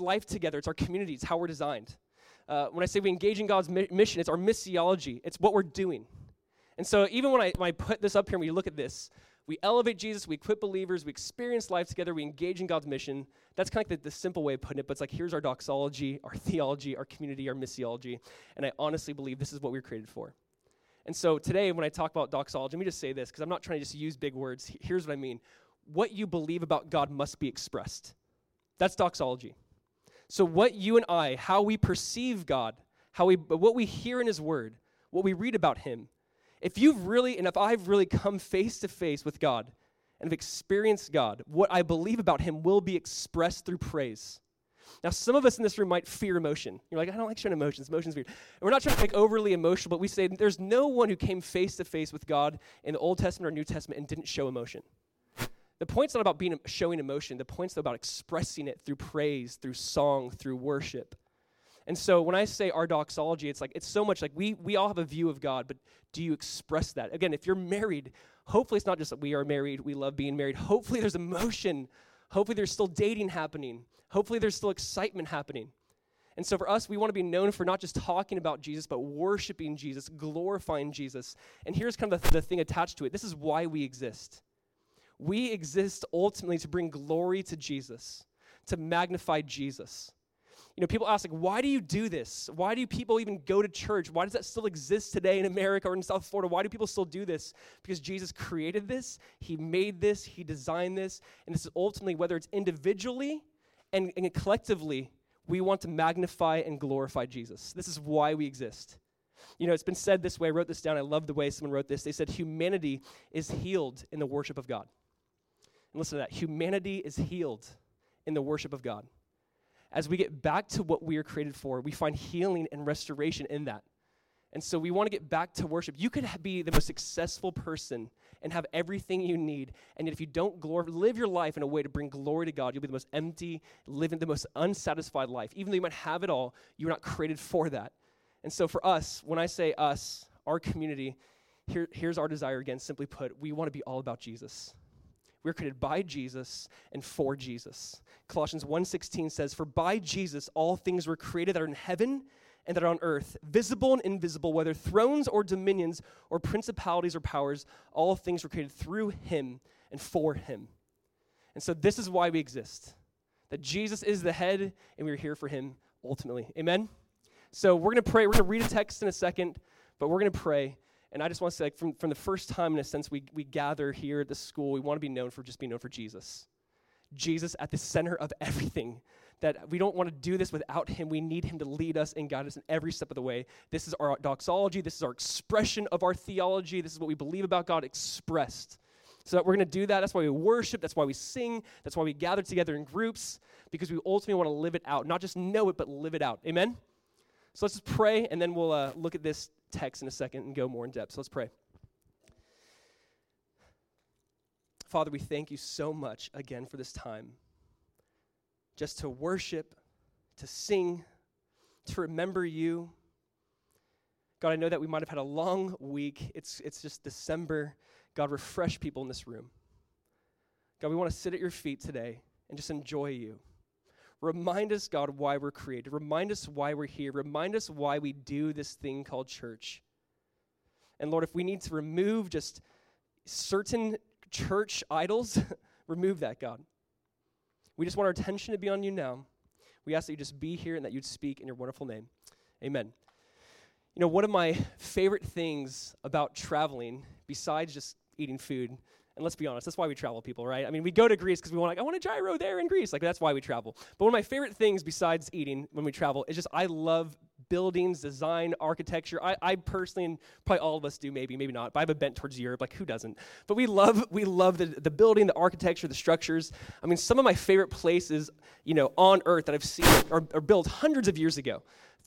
life together. It's our community. It's how we're designed. Uh, when I say we engage in God's mi- mission, it's our missiology. It's what we're doing. And so even when I, when I put this up here and we look at this, we elevate Jesus, we equip believers, we experience life together, we engage in God's mission. That's kind of like the, the, simple way of putting it, but it's like here's our doxology, our theology, our community, our missiology. And I honestly believe this is what we were created for. And so today, when I talk about doxology, let me just say this, because I'm not trying to just use big words. Here's what I mean what you believe about God must be expressed. That's doxology. So, what you and I, how we perceive God, how we, what we hear in His Word, what we read about Him, if you've really, and if I've really come face to face with God and have experienced God, what I believe about Him will be expressed through praise. Now, some of us in this room might fear emotion. You're like, I don't like showing emotions. Emotion's weird. And we're not trying to make overly emotional, but we say there's no one who came face to face with God in the Old Testament or New Testament and didn't show emotion. The point's not about being showing emotion. The point's about expressing it through praise, through song, through worship. And so when I say our doxology, it's like it's so much like we we all have a view of God, but do you express that? Again, if you're married, hopefully it's not just that we are married, we love being married. Hopefully there's emotion. Hopefully there's still dating happening. Hopefully there's still excitement happening. And so for us, we want to be known for not just talking about Jesus, but worshiping Jesus, glorifying Jesus. And here's kind of the, the thing attached to it. This is why we exist. We exist ultimately to bring glory to Jesus, to magnify Jesus. You know, people ask, like, why do you do this? Why do people even go to church? Why does that still exist today in America or in South Florida? Why do people still do this? Because Jesus created this, He made this, He designed this, and this is ultimately, whether it's individually and, and collectively, we want to magnify and glorify Jesus. This is why we exist. You know, it's been said this way. I wrote this down. I love the way someone wrote this. They said, Humanity is healed in the worship of God. And listen to that humanity is healed in the worship of God. As we get back to what we are created for, we find healing and restoration in that. And so we want to get back to worship. You could be the most successful person and have everything you need. And yet, if you don't glor- live your life in a way to bring glory to God, you'll be the most empty, living the most unsatisfied life. Even though you might have it all, you're not created for that. And so, for us, when I say us, our community, here, here's our desire again, simply put, we want to be all about Jesus. We're created by Jesus and for Jesus. Colossians 1:16 says, "For by Jesus all things were created that are in heaven and that are on earth, visible and invisible, whether thrones or dominions or principalities or powers, all things were created through him and for him." And so this is why we exist. That Jesus is the head and we're here for him ultimately. Amen. So we're going to pray. We're going to read a text in a second, but we're going to pray. And I just want to say, like, from, from the first time, in a sense, we, we gather here at the school, we want to be known for just being known for Jesus. Jesus at the center of everything. That we don't want to do this without him. We need him to lead us and guide us in every step of the way. This is our doxology. This is our expression of our theology. This is what we believe about God expressed. So that we're going to do that. That's why we worship. That's why we sing. That's why we gather together in groups, because we ultimately want to live it out. Not just know it, but live it out. Amen? So let's just pray, and then we'll uh, look at this text in a second and go more in depth. So let's pray. Father, we thank you so much again for this time just to worship, to sing, to remember you. God, I know that we might have had a long week. It's, it's just December. God, refresh people in this room. God, we want to sit at your feet today and just enjoy you. Remind us, God, why we're created. Remind us why we're here. Remind us why we do this thing called church. And Lord, if we need to remove just certain church idols, remove that, God. We just want our attention to be on you now. We ask that you just be here and that you'd speak in your wonderful name. Amen. You know, one of my favorite things about traveling, besides just eating food, and let's be honest, that's why we travel, people, right? I mean, we go to Greece because we want, like, I want a gyro there in Greece. Like, that's why we travel. But one of my favorite things besides eating when we travel is just I love buildings, design, architecture. I, I personally, and probably all of us do, maybe, maybe not, but I have a bent towards Europe. Like, who doesn't? But we love, we love the, the building, the architecture, the structures. I mean, some of my favorite places, you know, on earth that I've seen are, are built hundreds of years ago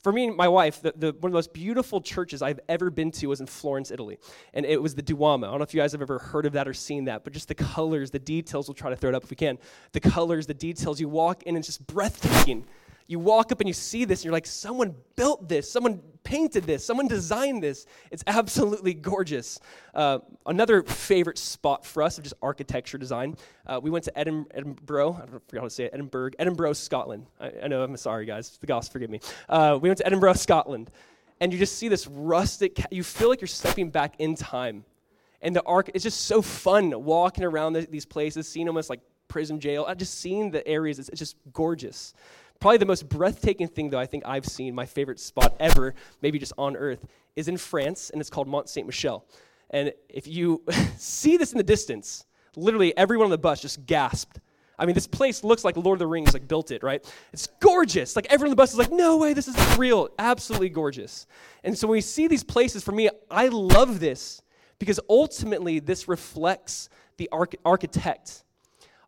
for me and my wife, the, the, one of the most beautiful churches I've ever been to was in Florence, Italy. And it was the Duomo. I don't know if you guys have ever heard of that or seen that, but just the colors, the details, we'll try to throw it up if we can. The colors, the details, you walk in, it's just breathtaking. You walk up and you see this, and you're like, someone built this, someone painted this, someone designed this. It's absolutely gorgeous. Uh, another favorite spot for us of just architecture design, uh, we went to Edin- Edinburgh, I don't forget how to say it, Edinburgh, Edinburgh, Scotland. I, I know, I'm sorry, guys. The gospel, forgive me. Uh, we went to Edinburgh, Scotland, and you just see this rustic, you feel like you're stepping back in time. And the arc, it's just so fun walking around the, these places, seeing almost like prison jail, just seeing the areas, it's, it's just gorgeous. Probably the most breathtaking thing, though, I think I've seen, my favorite spot ever, maybe just on earth, is in France, and it's called Mont Saint Michel. And if you see this in the distance, literally everyone on the bus just gasped. I mean, this place looks like Lord of the Rings, like built it, right? It's gorgeous. Like everyone on the bus is like, no way, this is real. Absolutely gorgeous. And so when we see these places, for me, I love this because ultimately this reflects the arch- architect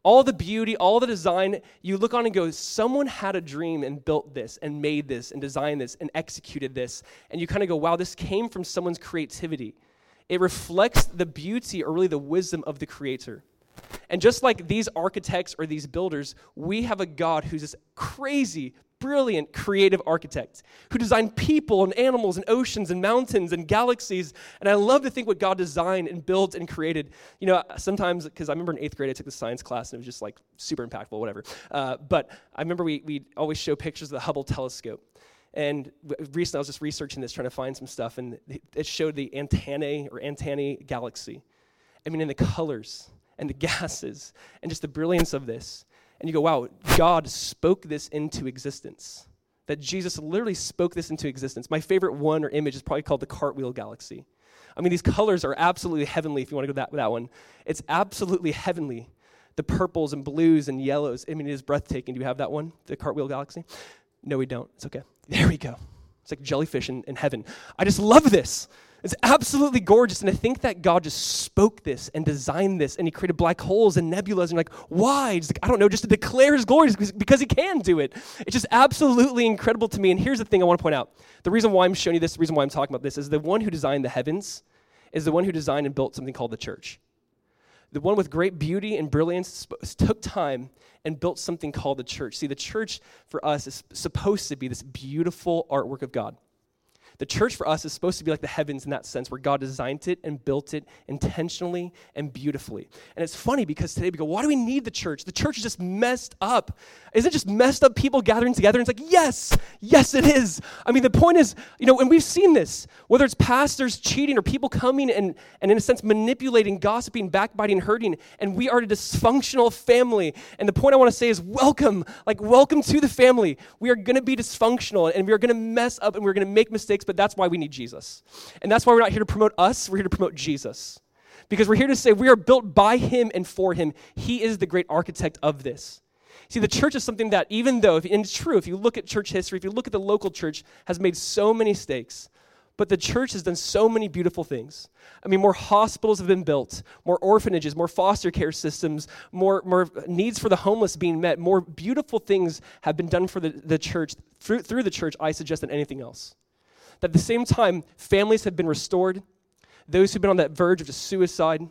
all the beauty, all the design, you look on and go, someone had a dream and built this and made this and designed this and executed this. And you kind of go, wow, this came from someone's creativity. It reflects the beauty or really the wisdom of the creator. And just like these architects or these builders, we have a God who's this crazy, brilliant creative architect who designed people and animals and oceans and mountains and galaxies. And I love to think what God designed and built and created. You know, sometimes, because I remember in eighth grade, I took the science class and it was just like super impactful, whatever. Uh, but I remember we, we always show pictures of the Hubble telescope. And recently I was just researching this, trying to find some stuff, and it showed the antennae or antennae galaxy. I mean, in the colors and the gases and just the brilliance of this and you go, wow, God spoke this into existence. That Jesus literally spoke this into existence. My favorite one or image is probably called the cartwheel galaxy. I mean, these colors are absolutely heavenly if you want to go that, that one. It's absolutely heavenly. The purples and blues and yellows. I mean, it is breathtaking. Do you have that one, the cartwheel galaxy? No, we don't. It's okay. There we go. It's like jellyfish in, in heaven. I just love this. It's absolutely gorgeous. And I think that God just spoke this and designed this and he created black holes and nebulas. And like, why? like, I don't know, just to declare his glory because he can do it. It's just absolutely incredible to me. And here's the thing I want to point out. The reason why I'm showing you this, the reason why I'm talking about this is the one who designed the heavens is the one who designed and built something called the church. The one with great beauty and brilliance took time and built something called the church. See, the church for us is supposed to be this beautiful artwork of God. The church for us is supposed to be like the heavens in that sense, where God designed it and built it intentionally and beautifully. And it's funny because today we go, why do we need the church? The church is just messed up. Is it just messed up people gathering together? And it's like, yes, yes, it is. I mean, the point is, you know, and we've seen this, whether it's pastors cheating or people coming and, and in a sense, manipulating, gossiping, backbiting, hurting, and we are a dysfunctional family. And the point I want to say is, welcome, like, welcome to the family. We are going to be dysfunctional and we are going to mess up and we're going to make mistakes but that's why we need Jesus. And that's why we're not here to promote us, we're here to promote Jesus. Because we're here to say we are built by him and for him. He is the great architect of this. See, the church is something that, even though, and it's true, if you look at church history, if you look at the local church, has made so many mistakes, but the church has done so many beautiful things. I mean, more hospitals have been built, more orphanages, more foster care systems, more, more needs for the homeless being met, more beautiful things have been done for the, the church, through, through the church, I suggest, than anything else that at the same time, families have been restored, those who've been on that verge of just suicide,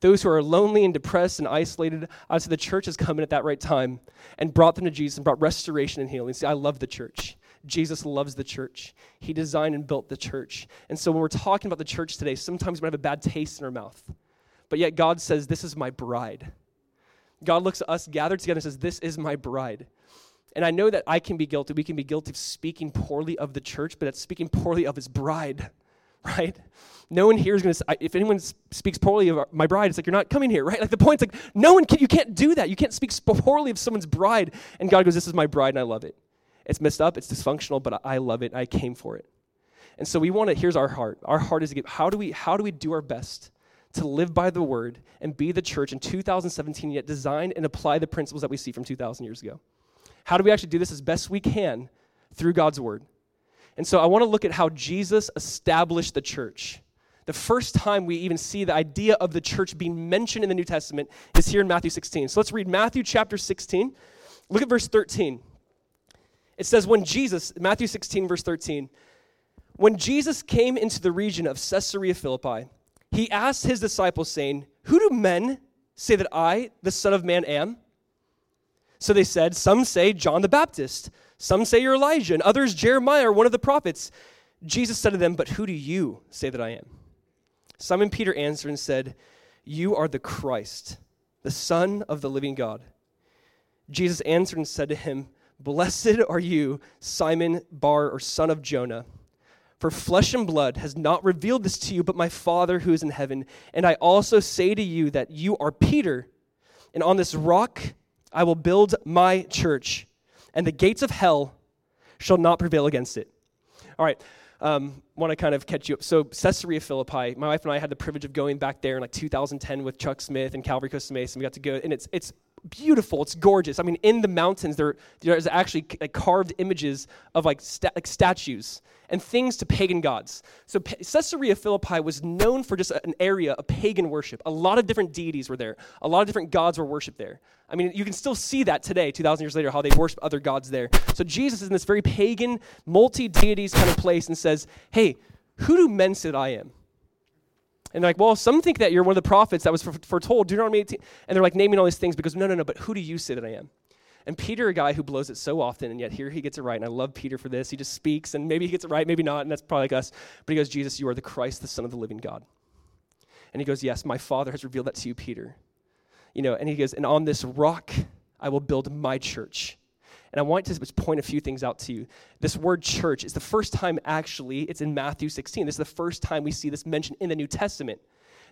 those who are lonely and depressed and isolated, obviously the church has come in at that right time and brought them to Jesus and brought restoration and healing. See, I love the church. Jesus loves the church. He designed and built the church. And so when we're talking about the church today, sometimes we have a bad taste in our mouth. But yet God says, This is my bride. God looks at us gathered together and says, This is my bride. And I know that I can be guilty. We can be guilty of speaking poorly of the church, but it's speaking poorly of his bride, right? No one here is going to, say if anyone speaks poorly of my bride, it's like, you're not coming here, right? Like the point's like, no one can, you can't do that. You can't speak poorly of someone's bride. And God goes, this is my bride and I love it. It's messed up, it's dysfunctional, but I love it. I came for it. And so we want to, here's our heart. Our heart is to give, how do we, how do we do our best to live by the word and be the church in 2017, yet design and apply the principles that we see from 2,000 years ago? How do we actually do this as best we can through God's word? And so I want to look at how Jesus established the church. The first time we even see the idea of the church being mentioned in the New Testament is here in Matthew 16. So let's read Matthew chapter 16. Look at verse 13. It says, When Jesus, Matthew 16, verse 13, when Jesus came into the region of Caesarea Philippi, he asked his disciples, saying, Who do men say that I, the Son of Man, am? So they said, Some say John the Baptist, some say you're Elijah, and others Jeremiah or one of the prophets. Jesus said to them, But who do you say that I am? Simon Peter answered and said, You are the Christ, the Son of the living God. Jesus answered and said to him, Blessed are you, Simon Bar, or son of Jonah. For flesh and blood has not revealed this to you, but my Father who is in heaven. And I also say to you that you are Peter, and on this rock I will build my church, and the gates of hell shall not prevail against it. All right, um, want to kind of catch you up. So, Caesarea Philippi, my wife and I had the privilege of going back there in like 2010 with Chuck Smith and Calvary Costa Mesa, and we got to go, and it's, it's beautiful. It's gorgeous. I mean, in the mountains, there, there's actually like carved images of like, sta- like statues and things to pagan gods. So Caesarea Philippi was known for just an area of pagan worship. A lot of different deities were there. A lot of different gods were worshipped there. I mean, you can still see that today, 2,000 years later, how they worship other gods there. So Jesus is in this very pagan, multi deities kind of place and says, Hey, who do men say that I am? And they're like, well, some think that you're one of the prophets that was foretold, Deuteronomy 18. And they're like naming all these things because, no, no, no, but who do you say that I am? And Peter, a guy who blows it so often, and yet here he gets it right. And I love Peter for this. He just speaks, and maybe he gets it right, maybe not, and that's probably like us. But he goes, Jesus, you are the Christ, the Son of the living God. And he goes, Yes, my Father has revealed that to you, Peter. You know, and he goes, And on this rock I will build my church. And I want to just point a few things out to you. This word church is the first time, actually, it's in Matthew 16. This is the first time we see this mentioned in the New Testament.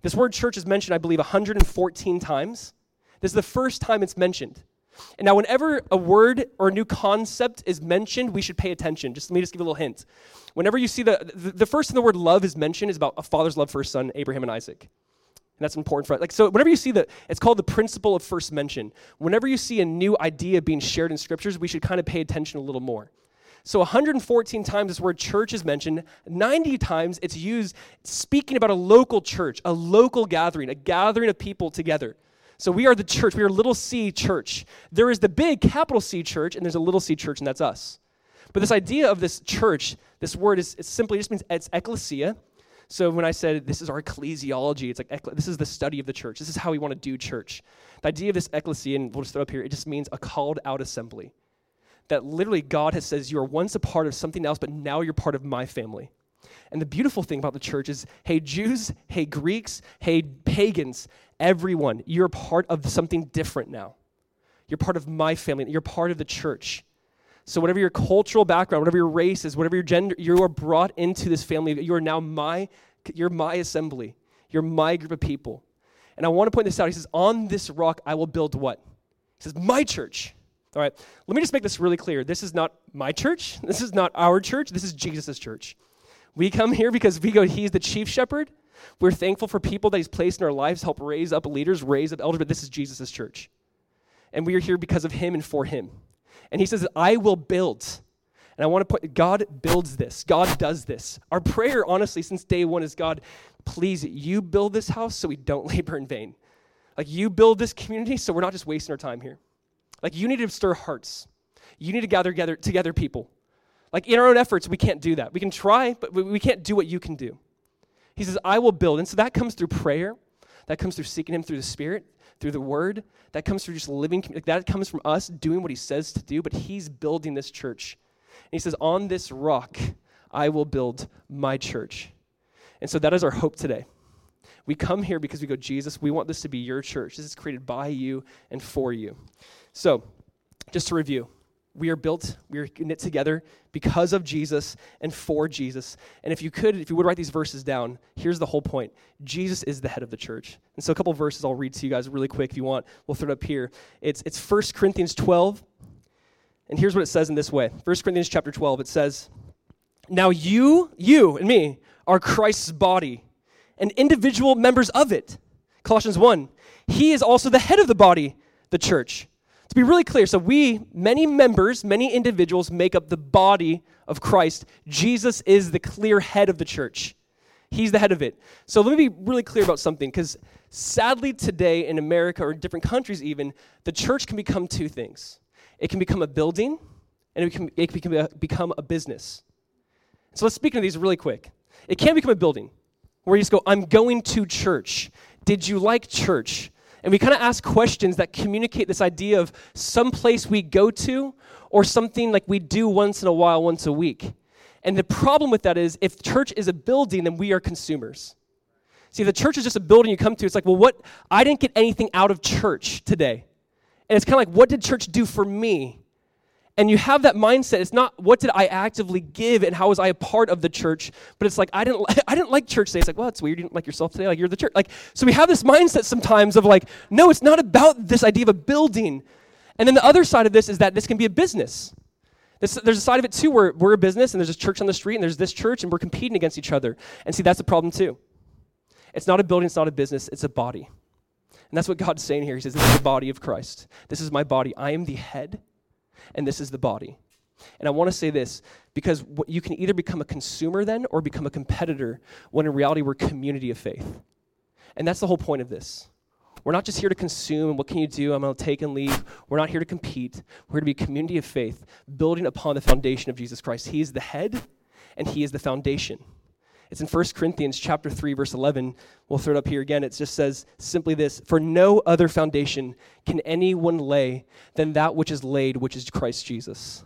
This word church is mentioned, I believe, 114 times. This is the first time it's mentioned. And now, whenever a word or a new concept is mentioned, we should pay attention. Just let me just give you a little hint. Whenever you see the, the, the first time the word love is mentioned is about a father's love for his son, Abraham and Isaac. And that's important for us. Like, so whenever you see the, it's called the principle of first mention. Whenever you see a new idea being shared in scriptures, we should kind of pay attention a little more. So 114 times this word church is mentioned. 90 times it's used speaking about a local church, a local gathering, a gathering of people together. So we are the church. We are little c church. There is the big capital C church, and there's a little c church, and that's us. But this idea of this church, this word is it simply just means it's ecclesia. So when I said this is our ecclesiology, it's like this is the study of the church. This is how we want to do church. The idea of this ecclesia, and we'll just throw up here, it just means a called out assembly. That literally God has says you are once a part of something else, but now you're part of my family. And the beautiful thing about the church is hey, Jews, hey, Greeks, hey, pagans, everyone, you're part of something different now. You're part of my family, you're part of the church. So, whatever your cultural background, whatever your race is, whatever your gender, you are brought into this family. You are now my, you're my assembly. You're my group of people. And I want to point this out. He says, On this rock I will build what? He says, My church. All right, let me just make this really clear. This is not my church. This is not our church. This is Jesus' church. We come here because we go, He's the chief shepherd. We're thankful for people that He's placed in our lives, help raise up leaders, raise up elders, but this is Jesus' church. And we are here because of Him and for Him. And He says, I will build. And I want to put, God builds this. God does this. Our prayer, honestly, since day one is God, please, you build this house so we don't labor in vain. Like, you build this community so we're not just wasting our time here. Like, you need to stir hearts. You need to gather, together people. Like in our own efforts, we can't do that. We can try, but we can't do what you can do. He says, I will build. And so that comes through prayer. That comes through seeking Him through the Spirit, through the Word. That comes through just living. That comes from us doing what He says to do, but He's building this church. And He says, On this rock, I will build my church. And so that is our hope today. We come here because we go, Jesus, we want this to be your church. This is created by you and for you. So, just to review, we are built, we are knit together because of Jesus and for Jesus. And if you could, if you would write these verses down, here's the whole point Jesus is the head of the church. And so a couple verses I'll read to you guys really quick if you want. We'll throw it up here. It's, it's 1 Corinthians 12. And here's what it says in this way 1 Corinthians chapter 12, it says, Now you, you and me, are Christ's body and individual members of it. Colossians 1, He is also the head of the body, the church to be really clear, so we, many members, many individuals make up the body of Christ. Jesus is the clear head of the church. He's the head of it. So let me be really clear about something, because sadly today in America or different countries even, the church can become two things. It can become a building, and it can, it can become a business. So let's speak into these really quick. It can become a building where you just go, I'm going to church. Did you like church? And we kind of ask questions that communicate this idea of some place we go to or something like we do once in a while, once a week. And the problem with that is if church is a building, then we are consumers. See, the church is just a building you come to. It's like, well, what? I didn't get anything out of church today. And it's kind of like, what did church do for me? And you have that mindset. It's not what did I actively give and how was I a part of the church, but it's like I didn't I didn't like church today. It's like, well, it's weird. You didn't like yourself today. Like you're the church. Like so we have this mindset sometimes of like, no, it's not about this idea of a building. And then the other side of this is that this can be a business. This, there's a side of it too where we're a business and there's a church on the street and there's this church and we're competing against each other. And see, that's a problem too. It's not a building, it's not a business, it's a body. And that's what God's saying here. He says, This is the body of Christ. This is my body. I am the head, and this is the body. And I want to say this because you can either become a consumer then or become a competitor when in reality we're community of faith. And that's the whole point of this. We're not just here to consume. and What can you do? I'm going to take and leave. We're not here to compete. We're here to be a community of faith, building upon the foundation of Jesus Christ. He is the head, and He is the foundation. It's in 1 Corinthians chapter 3 verse 11. We'll throw it up here again. It just says simply this, "For no other foundation can anyone lay than that which is laid, which is Christ Jesus."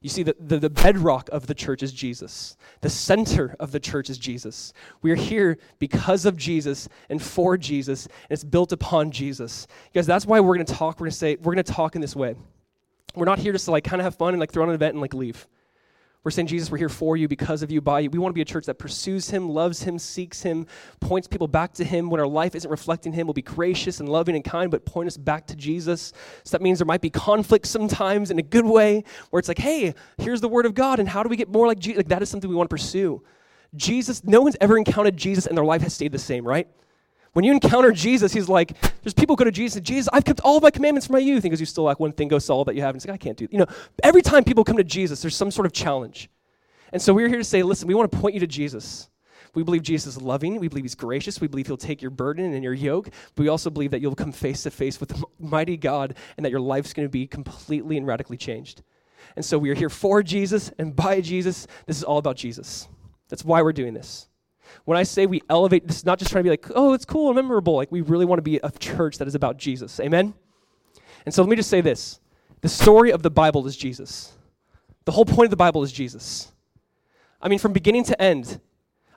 You see, the, the, the, bedrock of the church is Jesus. The center of the church is Jesus. We are here because of Jesus and for Jesus, and it's built upon Jesus. Guys, that's why we're going to talk. We're to say, we're to talk in this way. We're not here just to like kind of have fun and like throw on an event and like leave. We're saying, Jesus, we're here for you, because of you, by you. We want to be a church that pursues him, loves him, seeks him, points people back to him. When our life isn't reflecting him, we'll be gracious and loving and kind, but point us back to Jesus. So that means there might be conflict sometimes in a good way, where it's like, hey, here's the word of God, and how do we get more like Jesus? Like, that is something we want to pursue. Jesus, no one's ever encountered Jesus and their life has stayed the same, right? When you encounter Jesus, he's like, there's people go to Jesus and Jesus, I've kept all of my commandments from my youth. He goes, you still lack one thing, go sell all that you have. And he's like, I can't do it. You know, every time people come to Jesus, there's some sort of challenge. And so we're here to say, listen, we want to point you to Jesus. We believe Jesus is loving. We believe he's gracious. We believe he'll take your burden and your yoke. But we also believe that you'll come face to face with the mighty God and that your life's going to be completely and radically changed. And so we are here for Jesus and by Jesus. This is all about Jesus. That's why we're doing this. When I say we elevate, this is not just trying to be like, oh, it's cool and memorable. Like, we really want to be a church that is about Jesus. Amen? And so let me just say this the story of the Bible is Jesus. The whole point of the Bible is Jesus. I mean, from beginning to end.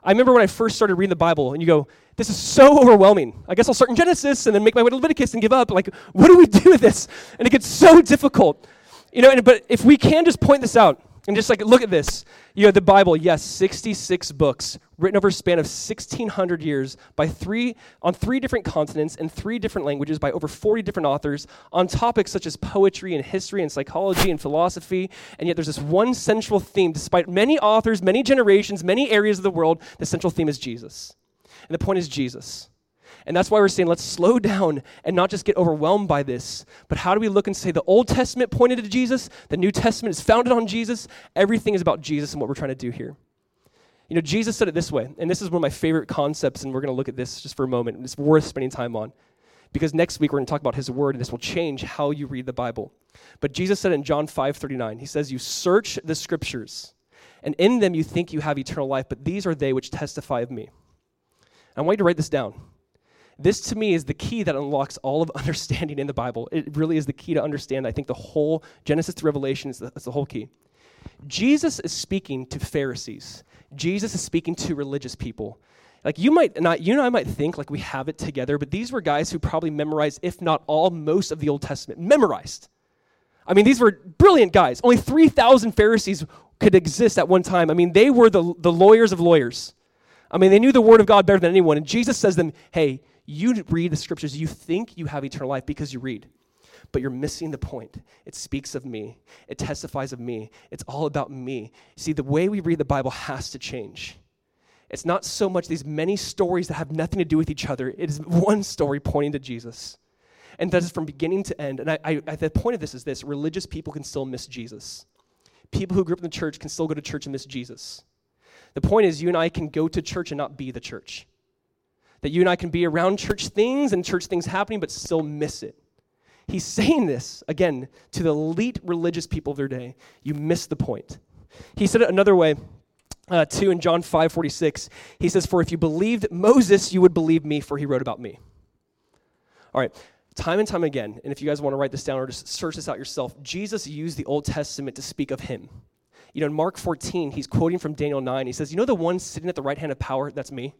I remember when I first started reading the Bible, and you go, this is so overwhelming. I guess I'll start in Genesis and then make my way to Leviticus and give up. Like, what do we do with this? And it gets so difficult. You know, and, but if we can just point this out, and just like, look at this. You have the Bible, yes, 66 books written over a span of 1,600 years by three, on three different continents in three different languages by over 40 different authors on topics such as poetry and history and psychology and philosophy. And yet there's this one central theme. Despite many authors, many generations, many areas of the world, the central theme is Jesus. And the point is Jesus. And that's why we're saying let's slow down and not just get overwhelmed by this, but how do we look and say the Old Testament pointed to Jesus, the New Testament is founded on Jesus, everything is about Jesus and what we're trying to do here. You know, Jesus said it this way, and this is one of my favorite concepts, and we're going to look at this just for a moment. It's worth spending time on. Because next week we're going to talk about his word, and this will change how you read the Bible. But Jesus said in John 5 39, he says, You search the scriptures, and in them you think you have eternal life, but these are they which testify of me. I want you to write this down. This to me is the key that unlocks all of understanding in the Bible. It really is the key to understand. I think the whole Genesis to Revelation is the, the whole key. Jesus is speaking to Pharisees. Jesus is speaking to religious people. Like you might not, you and I might think like we have it together, but these were guys who probably memorized, if not all, most of the Old Testament. Memorized. I mean, these were brilliant guys. Only 3,000 Pharisees could exist at one time. I mean, they were the, the lawyers of lawyers. I mean, they knew the Word of God better than anyone. And Jesus says to them, hey, you read the scriptures, you think you have eternal life because you read, but you're missing the point. It speaks of me, it testifies of me, it's all about me. See, the way we read the Bible has to change. It's not so much these many stories that have nothing to do with each other, it is one story pointing to Jesus. And that is from beginning to end. And I, I, the point of this is this religious people can still miss Jesus. People who grew up in the church can still go to church and miss Jesus. The point is, you and I can go to church and not be the church. That you and I can be around church things and church things happening, but still miss it. He's saying this, again, to the elite religious people of their day. You miss the point. He said it another way, uh, too, in John 5 46. He says, For if you believed Moses, you would believe me, for he wrote about me. All right. Time and time again, and if you guys want to write this down or just search this out yourself, Jesus used the Old Testament to speak of him. You know, in Mark 14, he's quoting from Daniel 9. He says, You know the one sitting at the right hand of power? That's me.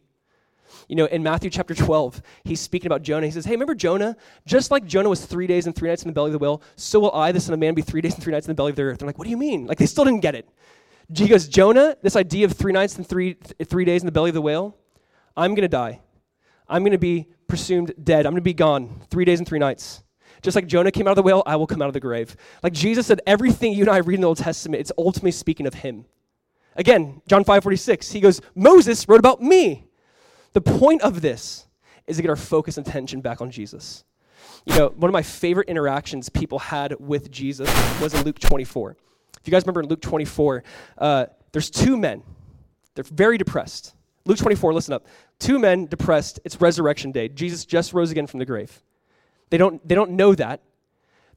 You know, in Matthew chapter 12, he's speaking about Jonah. He says, Hey, remember Jonah? Just like Jonah was three days and three nights in the belly of the whale, so will I, the Son of Man, be three days and three nights in the belly of the earth. They're like, What do you mean? Like, they still didn't get it. He goes, Jonah, this idea of three nights and three, th- three days in the belly of the whale, I'm going to die. I'm going to be presumed dead. I'm going to be gone three days and three nights. Just like Jonah came out of the whale, I will come out of the grave. Like Jesus said, everything you and I read in the Old Testament, it's ultimately speaking of him. Again, John 5 46, he goes, Moses wrote about me. The point of this is to get our focus and attention back on Jesus. You know, one of my favorite interactions people had with Jesus was in Luke 24. If you guys remember in Luke 24, uh, there's two men. They're very depressed. Luke 24, listen up. Two men depressed. It's resurrection day. Jesus just rose again from the grave. They don't, they don't know that.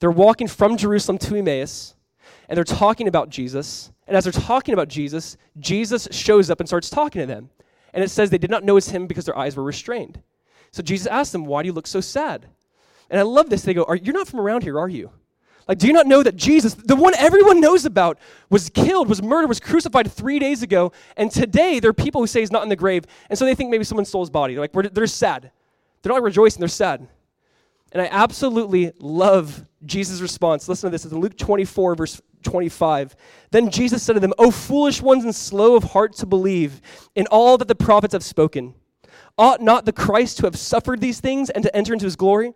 They're walking from Jerusalem to Emmaus, and they're talking about Jesus. And as they're talking about Jesus, Jesus shows up and starts talking to them. And it says they did not know it's him because their eyes were restrained. So Jesus asked them, Why do you look so sad? And I love this. They go, You're not from around here, are you? Like, do you not know that Jesus, the one everyone knows about, was killed, was murdered, was crucified three days ago, and today there are people who say he's not in the grave, and so they think maybe someone stole his body. They're like, they're sad. They're not rejoicing, they're sad. And I absolutely love Jesus' response. Listen to this. It's in Luke 24, verse 25. Then Jesus said to them, O foolish ones and slow of heart to believe in all that the prophets have spoken. Ought not the Christ to have suffered these things and to enter into his glory?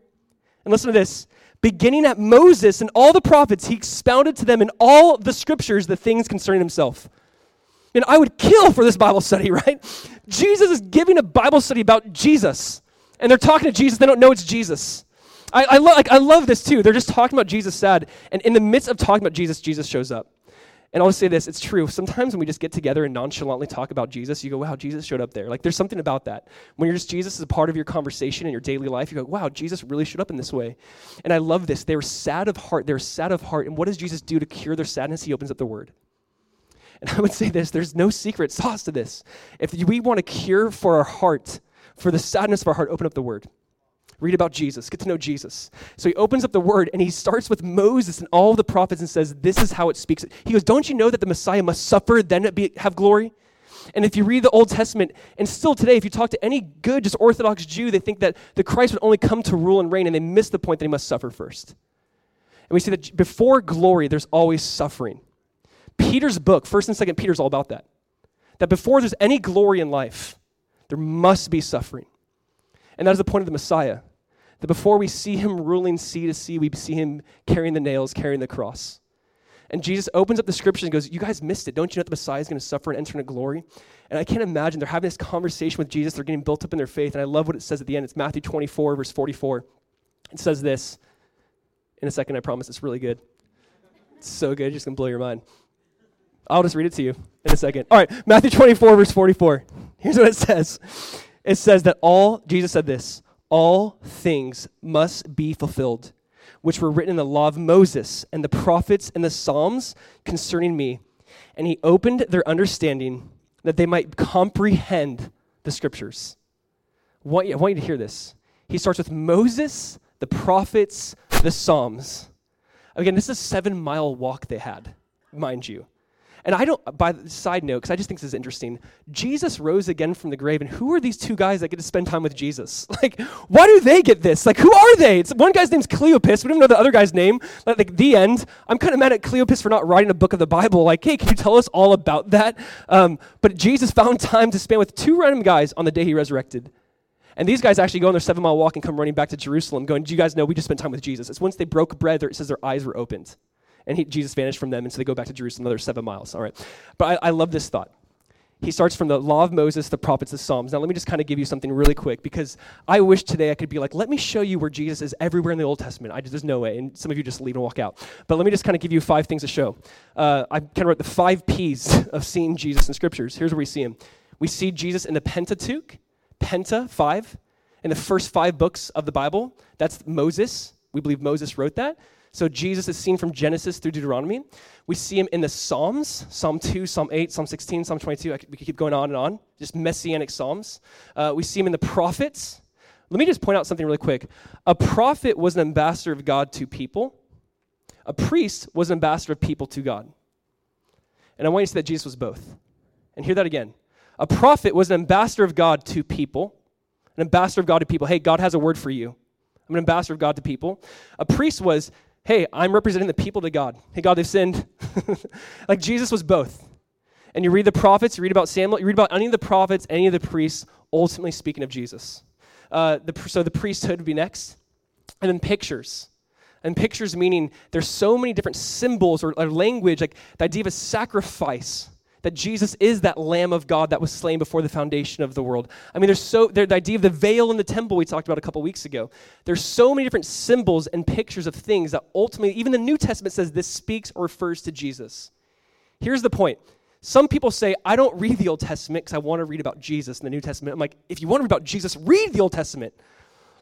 And listen to this. Beginning at Moses and all the prophets, he expounded to them in all the scriptures the things concerning himself. And I would kill for this Bible study, right? Jesus is giving a Bible study about Jesus. And they're talking to Jesus, they don't know it's Jesus. I, I, lo- like, I love this too. They're just talking about Jesus sad. And in the midst of talking about Jesus, Jesus shows up. And I'll say this it's true. Sometimes when we just get together and nonchalantly talk about Jesus, you go, wow, Jesus showed up there. Like there's something about that. When you're just Jesus is a part of your conversation in your daily life, you go, wow, Jesus really showed up in this way. And I love this. They were sad of heart. They were sad of heart. And what does Jesus do to cure their sadness? He opens up the word. And I would say this there's no secret sauce to this. If we want a cure for our heart, for the sadness of our heart, open up the word. Read about Jesus, get to know Jesus. So he opens up the word and he starts with Moses and all the prophets and says, This is how it speaks. He goes, Don't you know that the Messiah must suffer, then be, have glory? And if you read the Old Testament, and still today, if you talk to any good, just Orthodox Jew, they think that the Christ would only come to rule and reign, and they miss the point that he must suffer first. And we see that before glory, there's always suffering. Peter's book, 1st and 2nd Peter, is all about that. That before there's any glory in life, there must be suffering. And that is the point of the Messiah. That before we see him ruling sea to sea, we see him carrying the nails, carrying the cross. And Jesus opens up the scripture and goes, You guys missed it. Don't you know that the Messiah is going to suffer and enter into glory? And I can't imagine they're having this conversation with Jesus. They're getting built up in their faith. And I love what it says at the end. It's Matthew 24, verse 44. It says this. In a second, I promise it's really good. It's so good, just going to blow your mind. I'll just read it to you in a second. All right, Matthew 24, verse 44. Here's what it says it says that all, Jesus said this, all things must be fulfilled, which were written in the law of Moses and the prophets and the Psalms concerning me. And he opened their understanding that they might comprehend the scriptures. I want you, I want you to hear this. He starts with Moses, the prophets, the Psalms. Again, this is a seven mile walk they had, mind you. And I don't, by the side note, because I just think this is interesting, Jesus rose again from the grave, and who are these two guys that get to spend time with Jesus? Like, why do they get this? Like, who are they? It's, one guy's name's Cleopas. We don't know the other guy's name. Like, like, the end. I'm kind of mad at Cleopas for not writing a book of the Bible. Like, hey, can you tell us all about that? Um, but Jesus found time to spend with two random guys on the day he resurrected. And these guys actually go on their seven mile walk and come running back to Jerusalem, going, Do you guys know we just spent time with Jesus? It's once they broke bread, it says their eyes were opened and he, Jesus vanished from them, and so they go back to Jerusalem another seven miles. All right. But I, I love this thought. He starts from the law of Moses, the prophets, the Psalms. Now, let me just kind of give you something really quick because I wish today I could be like, let me show you where Jesus is everywhere in the Old Testament. I just, there's no way. And some of you just leave and walk out. But let me just kind of give you five things to show. Uh, I kind of wrote the five P's of seeing Jesus in scriptures. Here's where we see him we see Jesus in the Pentateuch, Penta, five, in the first five books of the Bible. That's Moses. We believe Moses wrote that. So Jesus is seen from Genesis through Deuteronomy. We see him in the Psalms Psalm 2, Psalm 8, Psalm 16, Psalm 22. we could keep going on and on, just messianic Psalms. Uh, we see him in the prophets Let me just point out something really quick. A prophet was an ambassador of God to people, a priest was an ambassador of people to God. And I want you to see that Jesus was both. And hear that again. A prophet was an ambassador of God to people, an ambassador of God to people. Hey, God has a word for you. I'm an ambassador of God to people. A priest was, hey, I'm representing the people to God. Hey, God, they've sinned. like Jesus was both. And you read the prophets, you read about Samuel, you read about any of the prophets, any of the priests, ultimately speaking of Jesus. Uh, the, so the priesthood would be next. And then pictures. And pictures meaning there's so many different symbols or, or language, like the idea of a sacrifice that Jesus is that Lamb of God that was slain before the foundation of the world. I mean, there's so there, the idea of the veil in the temple we talked about a couple weeks ago. There's so many different symbols and pictures of things that ultimately, even the New Testament says this speaks or refers to Jesus. Here's the point. Some people say, I don't read the Old Testament because I want to read about Jesus in the New Testament. I'm like, if you want to read about Jesus, read the Old Testament.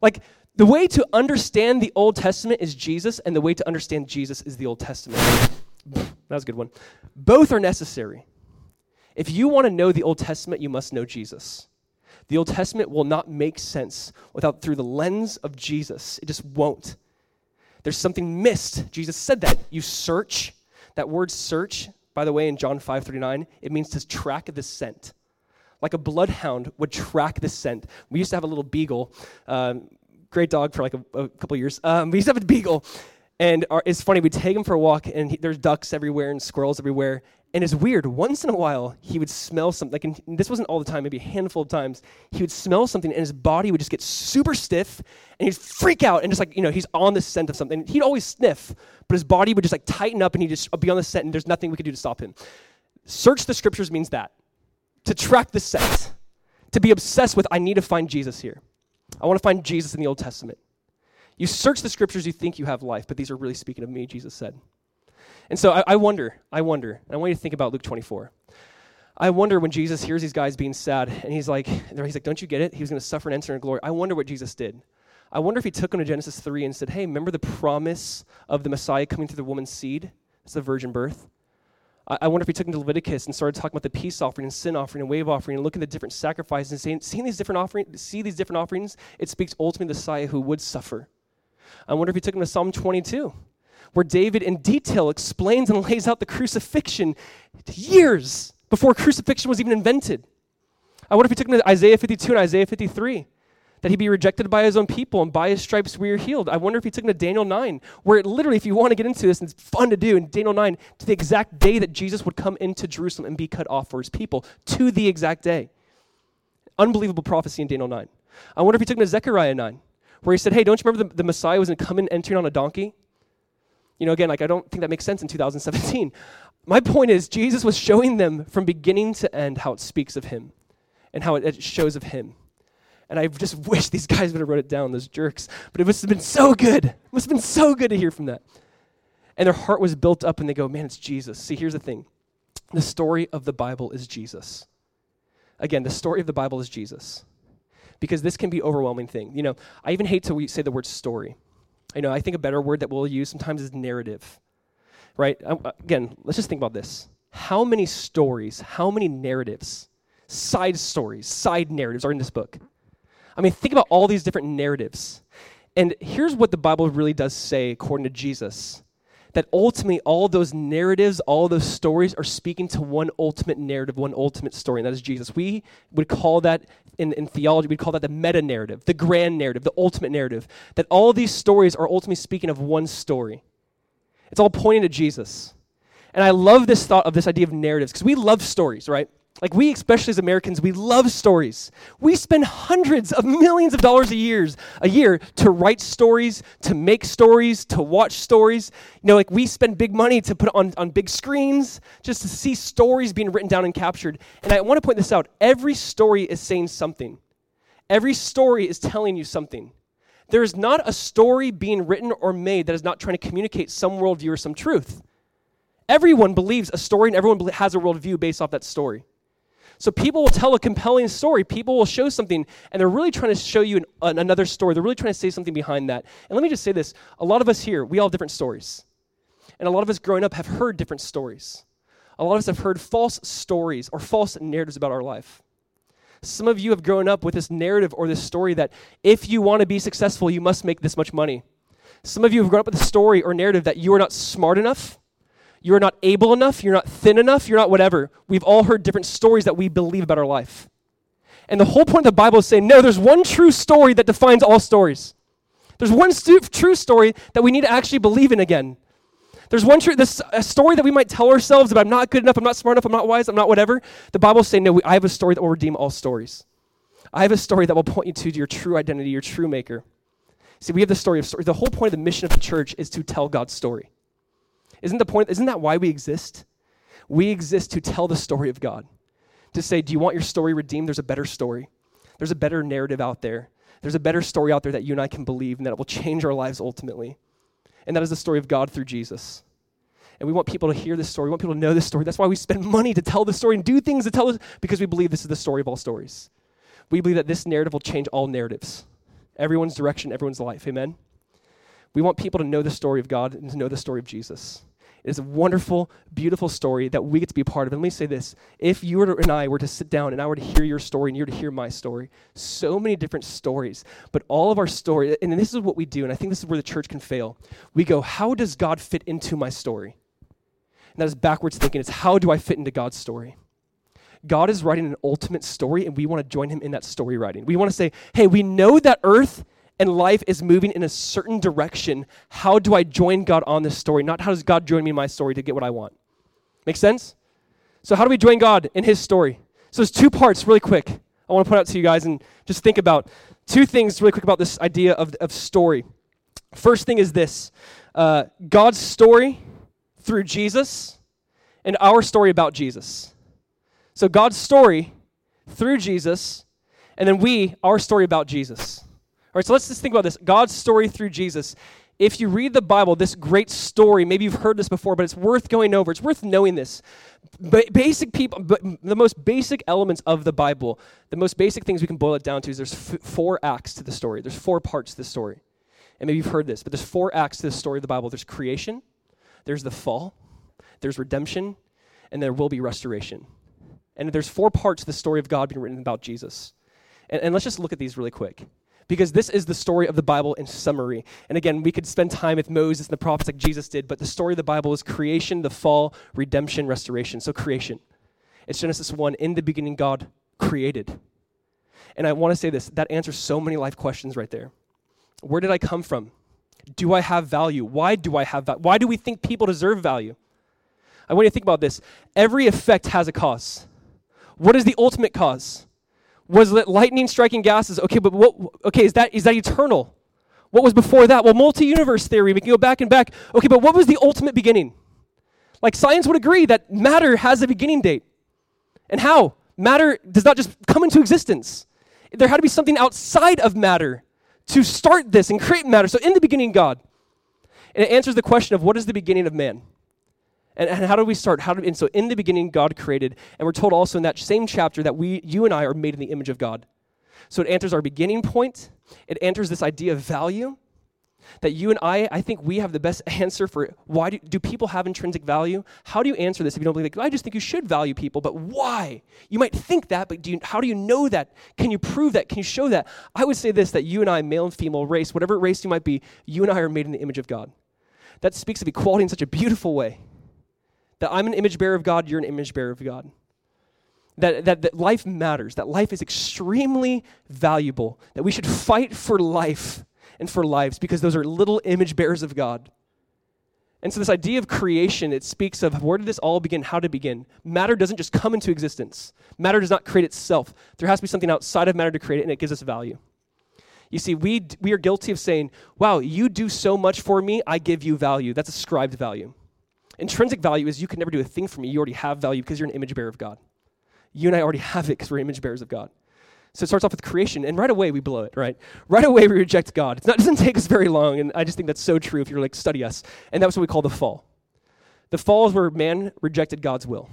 Like, the way to understand the Old Testament is Jesus, and the way to understand Jesus is the Old Testament. that was a good one. Both are necessary. If you want to know the Old Testament, you must know Jesus. The Old Testament will not make sense without through the lens of Jesus. It just won't. There's something missed. Jesus said that. You search. That word search, by the way, in John 5:39, it means to track the scent. Like a bloodhound would track the scent. We used to have a little beagle, um, great dog for like a, a couple years. Um, we used to have a beagle, and our, it's funny. We take him for a walk, and he, there's ducks everywhere and squirrels everywhere. And it's weird. Once in a while, he would smell something. Like, this wasn't all the time. Maybe a handful of times, he would smell something, and his body would just get super stiff, and he'd freak out, and just like you know, he's on the scent of something. He'd always sniff, but his body would just like tighten up, and he'd just be on the scent, and there's nothing we could do to stop him. Search the scriptures means that to track the scent, to be obsessed with. I need to find Jesus here. I want to find Jesus in the Old Testament. You search the scriptures, you think you have life, but these are really speaking of me, Jesus said. And so I, I wonder, I wonder, I want you to think about Luke 24. I wonder when Jesus hears these guys being sad, and he's like, he's like, don't you get it? He was going to suffer and enter in glory. I wonder what Jesus did. I wonder if he took him to Genesis 3 and said, hey, remember the promise of the Messiah coming through the woman's seed? It's the virgin birth. I, I wonder if he took him to Leviticus and started talking about the peace offering and sin offering and wave offering and looking at the different sacrifices and saying, seeing these different offerings, see these different offerings, it speaks ultimately to the Messiah who would suffer. I wonder if he took him to Psalm 22 where David in detail explains and lays out the crucifixion years before crucifixion was even invented. I wonder if he took him to Isaiah 52 and Isaiah 53, that he'd be rejected by his own people and by his stripes we are healed. I wonder if he took him to Daniel 9, where it literally, if you want to get into this, and it's fun to do, in Daniel 9, to the exact day that Jesus would come into Jerusalem and be cut off for his people, to the exact day. Unbelievable prophecy in Daniel 9. I wonder if he took him to Zechariah 9, where he said, Hey, don't you remember the, the Messiah was going to come in entering on a donkey? You know, again, like I don't think that makes sense in 2017. My point is, Jesus was showing them from beginning to end how it speaks of him and how it, shows of him. And I just wish these guys would have wrote it down, those jerks. But it must have been so good. It must have been so good to hear from that. And their heart was built up, and they go, man, it's Jesus. See, here's the thing the story of the Bible is Jesus. Again, the story of the Bible is Jesus. Because this can be overwhelming thing. You know, I even hate to say the word story you know, I think a better word that we'll use sometimes is narrative, right? Um, uh, again, let's just think about this. How many stories, how many narratives, side stories, side narratives are in this book? I mean, think about all these different narratives. And here's what the Bible really does say, according to Jesus that ultimately all those narratives, all those stories are speaking to one ultimate narrative, one ultimate story, and that is Jesus. We would call that in, in theology, we'd call that the meta narrative, the grand narrative, the ultimate narrative. That all these stories are ultimately speaking of one story. It's all pointing to Jesus. And I love this thought of this idea of narratives because we love stories, right? Like we, especially as Americans, we love stories. We spend hundreds of millions of dollars a year, a year to write stories, to make stories, to watch stories. You know, like we spend big money to put on, on big screens just to see stories being written down and captured. And I want to point this out. Every story is saying something. Every story is telling you something. There is not a story being written or made that is not trying to communicate some worldview or some truth. Everyone believes a story and everyone has a worldview based off that story. So people will tell a compelling story. People will show something, and they're really trying to show you an, an, another story. They're really trying to say something behind that. And let me just say this a lot of us here, we all have different stories. And a lot of us growing up have heard different stories. A lot of us have heard false stories or false narratives about our life. Some of you have grown up with this narrative or this story that if you want to be successful, you must make this much money. Some of you have grown up with a story or narrative that you are not smart enough, you are not able enough, you're not thin enough, you're not whatever. We've all heard different stories that we believe about our life. And the whole point of the Bible is saying, no, there's one true story that defines all stories. There's one stu- true story that we need to actually believe in again. There's one true, this a story that we might tell ourselves about I'm not good enough, I'm not smart enough, I'm not wise, I'm not whatever. The Bible's saying, no, we, I have a story that will redeem all stories. I have a story that will point you to your true identity, your true maker. See, we have the story of story. The whole point of the mission of the church is to tell God's story. Isn't the point, isn't that why we exist? We exist to tell the story of God. To say, do you want your story redeemed? There's a better story. There's a better narrative out there. There's a better story out there that you and I can believe and that will change our lives ultimately. And that is the story of God through Jesus. And we want people to hear this story. We want people to know this story. That's why we spend money to tell the story and do things to tell us because we believe this is the story of all stories. We believe that this narrative will change all narratives, everyone's direction, everyone's life. Amen? We want people to know the story of God and to know the story of Jesus. It is a wonderful, beautiful story that we get to be a part of. And let me say this if you to, and I were to sit down and I were to hear your story and you were to hear my story, so many different stories, but all of our story, and this is what we do, and I think this is where the church can fail. We go, How does God fit into my story? And that is backwards thinking. It's how do I fit into God's story? God is writing an ultimate story, and we want to join him in that story writing. We want to say, hey, we know that earth and life is moving in a certain direction. How do I join God on this story? Not how does God join me in my story to get what I want. Make sense? So, how do we join God in his story? So, there's two parts, really quick. I want to point out to you guys and just think about two things really quick about this idea of, of story. First thing is this uh, God's story through Jesus and our story about Jesus. So God's story through Jesus, and then we, our story about Jesus. Right, so let's just think about this God's story through Jesus. If you read the Bible, this great story, maybe you've heard this before, but it's worth going over. It's worth knowing this. Ba- basic people, but the most basic elements of the Bible, the most basic things we can boil it down to is there's f- four acts to the story. There's four parts to the story. And maybe you've heard this, but there's four acts to the story of the Bible. There's creation, there's the fall, there's redemption, and there will be restoration. And there's four parts to the story of God being written about Jesus. And, and, let's just look at these really quick. Because this is the story of the Bible in summary. And again, we could spend time with Moses and the prophets like Jesus did, but the story of the Bible is creation, the fall, redemption, restoration. So, creation. It's Genesis 1. In the beginning, God created. And I want to say this that answers so many life questions right there. Where did I come from? Do I have value? Why do I have value? Why do we think people deserve value? I want you to think about this. Every effect has a cause. What is the ultimate cause? Was that lightning striking gases? Okay, but what okay, is that is that eternal? What was before that? Well, multi-universe theory, we can go back and back. Okay, but what was the ultimate beginning? Like science would agree that matter has a beginning date. And how? Matter does not just come into existence. There had to be something outside of matter to start this and create matter. So in the beginning, God. And it answers the question of what is the beginning of man? And, and how do we start? How do, and so in the beginning, God created, and we're told also in that same chapter that we, you and I, are made in the image of God. So it answers our beginning point. It answers this idea of value. That you and I, I think we have the best answer for why do, do people have intrinsic value? How do you answer this if you don't believe it? I just think you should value people, but why? You might think that, but do you, how do you know that? Can you prove that? Can you show that? I would say this that you and I, male and female race, whatever race you might be, you and I are made in the image of God. That speaks of equality in such a beautiful way that I'm an image bearer of God, you're an image bearer of God. That, that, that life matters, that life is extremely valuable, that we should fight for life and for lives because those are little image bearers of God. And so, this idea of creation, it speaks of where did this all begin, how to begin. Matter doesn't just come into existence, matter does not create itself. There has to be something outside of matter to create it, and it gives us value. You see, we, we are guilty of saying, wow, you do so much for me, I give you value. That's ascribed value. Intrinsic value is you can never do a thing for me. You already have value because you're an image bearer of God. You and I already have it because we're image bearers of God. So it starts off with creation, and right away we blow it, right? Right away we reject God. Not, it doesn't take us very long, and I just think that's so true if you're like, study us. And that's what we call the fall. The fall is where man rejected God's will.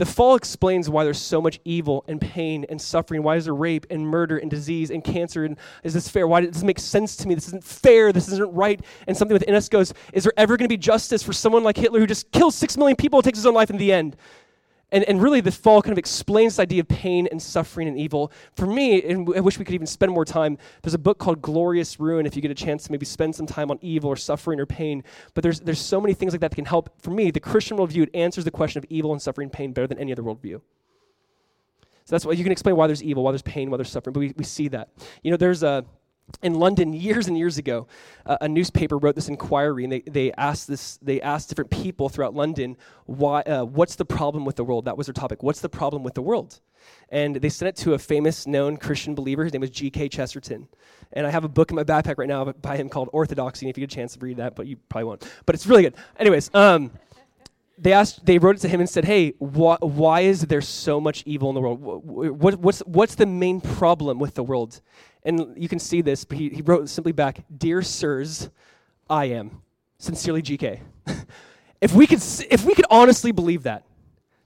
The fall explains why there's so much evil and pain and suffering. Why is there rape and murder and disease and cancer? And is this fair? Why does this make sense to me? This isn't fair. This isn't right. And something within us goes, is there ever going to be justice for someone like Hitler who just kills six million people and takes his own life in the end? And, and really, the fall kind of explains this idea of pain and suffering and evil. For me, and I wish we could even spend more time, there's a book called Glorious Ruin if you get a chance to maybe spend some time on evil or suffering or pain. But there's, there's so many things like that that can help. For me, the Christian worldview, it answers the question of evil and suffering and pain better than any other worldview. So that's why you can explain why there's evil, why there's pain, why there's suffering, but we, we see that. You know, there's a, in London years and years ago, uh, a newspaper wrote this inquiry, and they, they asked this. They asked different people throughout London, why, uh, "What's the problem with the world?" That was their topic. What's the problem with the world? And they sent it to a famous, known Christian believer. His name was G.K. Chesterton. And I have a book in my backpack right now by him called Orthodoxy. And if you get a chance to read that, but you probably won't. But it's really good. Anyways, um, they asked, they wrote it to him and said, "Hey, wh- why is there so much evil in the world? What, what's what's the main problem with the world?" And you can see this, but he, he wrote simply back, "Dear sirs, I am sincerely GK." if we could, if we could honestly believe that,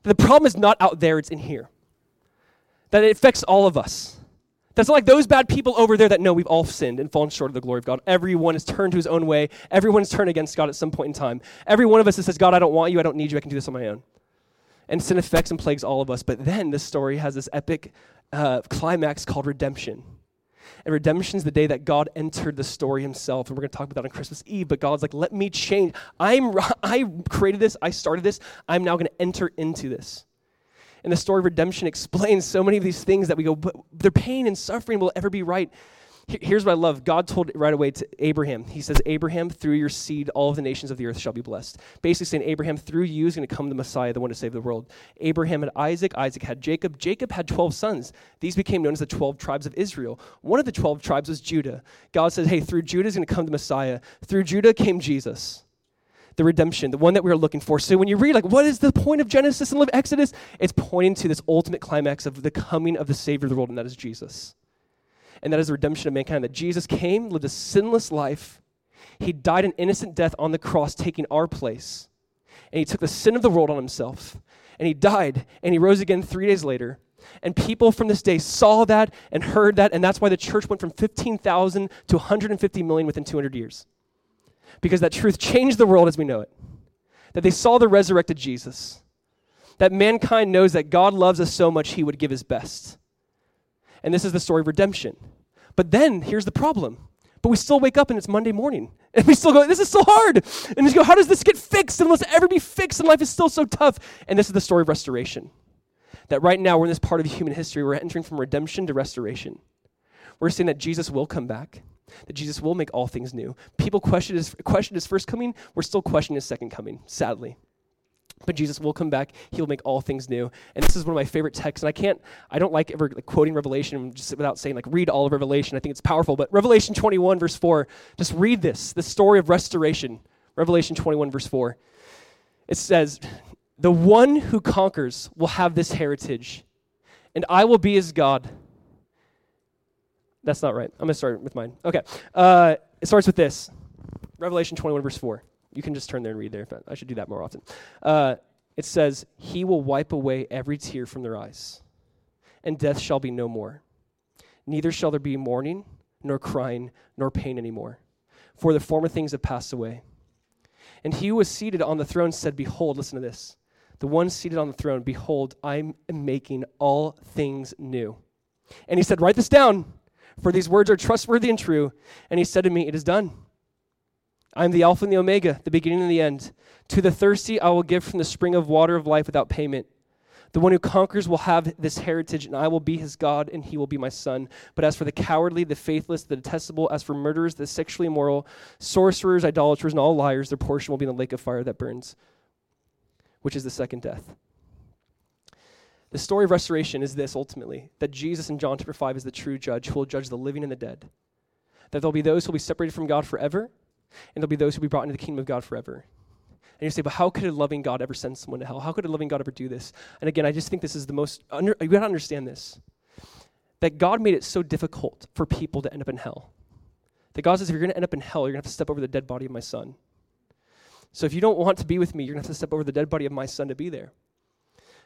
that the problem is not out there; it's in here. That it affects all of us. That's like those bad people over there that know we've all sinned and fallen short of the glory of God. Everyone has turned to his own way. Everyone's turned against God at some point in time. Every one of us that says, God, I don't want you. I don't need you. I can do this on my own. And sin affects and plagues all of us. But then this story has this epic uh, climax called redemption. And redemption is the day that God entered the story himself. And we're going to talk about that on Christmas Eve. But God's like, let me change. I'm, I created this. I started this. I'm now going to enter into this. And the story of redemption explains so many of these things that we go, but their pain and suffering will ever be right. Here's what I love. God told it right away to Abraham. He says, Abraham, through your seed, all of the nations of the earth shall be blessed. Basically saying, Abraham, through you is going to come the Messiah, the one to save the world. Abraham had Isaac. Isaac had Jacob. Jacob had 12 sons. These became known as the 12 tribes of Israel. One of the 12 tribes was Judah. God said, hey, through Judah is going to come the Messiah. Through Judah came Jesus the redemption, the one that we are looking for. So when you read, like, what is the point of Genesis and Exodus? It's pointing to this ultimate climax of the coming of the Savior of the world, and that is Jesus. And that is the redemption of mankind. That Jesus came, lived a sinless life. He died an innocent death on the cross, taking our place. And he took the sin of the world on himself. And he died, and he rose again three days later. And people from this day saw that and heard that, and that's why the church went from 15,000 to 150 million within 200 years because that truth changed the world as we know it. That they saw the resurrected Jesus. That mankind knows that God loves us so much, he would give his best. And this is the story of redemption. But then, here's the problem. But we still wake up and it's Monday morning. And we still go, this is so hard. And we go, how does this get fixed? And will this ever be fixed? And life is still so tough. And this is the story of restoration. That right now we're in this part of human history. We're entering from redemption to restoration. We're saying that Jesus will come back that Jesus will make all things new. People question his, question his first coming. We're still questioning his second coming, sadly. But Jesus will come back. He'll make all things new. And this is one of my favorite texts. And I can't, I don't like ever like, quoting Revelation just without saying, like, read all of Revelation. I think it's powerful. But Revelation 21, verse 4, just read this the story of restoration. Revelation 21, verse 4. It says, The one who conquers will have this heritage, and I will be his God that's not right. I'm going to start with mine. Okay. Uh, it starts with this Revelation 21, verse 4. You can just turn there and read there. I should do that more often. Uh, it says, He will wipe away every tear from their eyes, and death shall be no more. Neither shall there be mourning, nor crying, nor pain anymore, for the former things have passed away. And he who was seated on the throne said, Behold, listen to this. The one seated on the throne, behold, I am making all things new. And he said, Write this down for these words are trustworthy and true. And he said to me, It is done. I am the Alpha and the Omega, the beginning and the end. To the thirsty, I will give from the spring of water of life without payment. The one who conquers will have this heritage, and I will be his God, and he will be my son. But as for the cowardly, the faithless, the detestable, as for murderers, the sexually immoral, sorcerers, idolaters, and all liars, their portion will be in the lake of fire that burns, which is the second death. The story of restoration is this ultimately that Jesus in John chapter 5 is the true judge who will judge the living and the dead. That there'll be those who will be separated from God forever, and there'll be those who will be brought into the kingdom of God forever. And you say, but how could a loving God ever send someone to hell? How could a loving God ever do this? And again, I just think this is the most, under, you gotta understand this that God made it so difficult for people to end up in hell. That God says, if you're gonna end up in hell, you're gonna have to step over the dead body of my son. So if you don't want to be with me, you're gonna have to step over the dead body of my son to be there.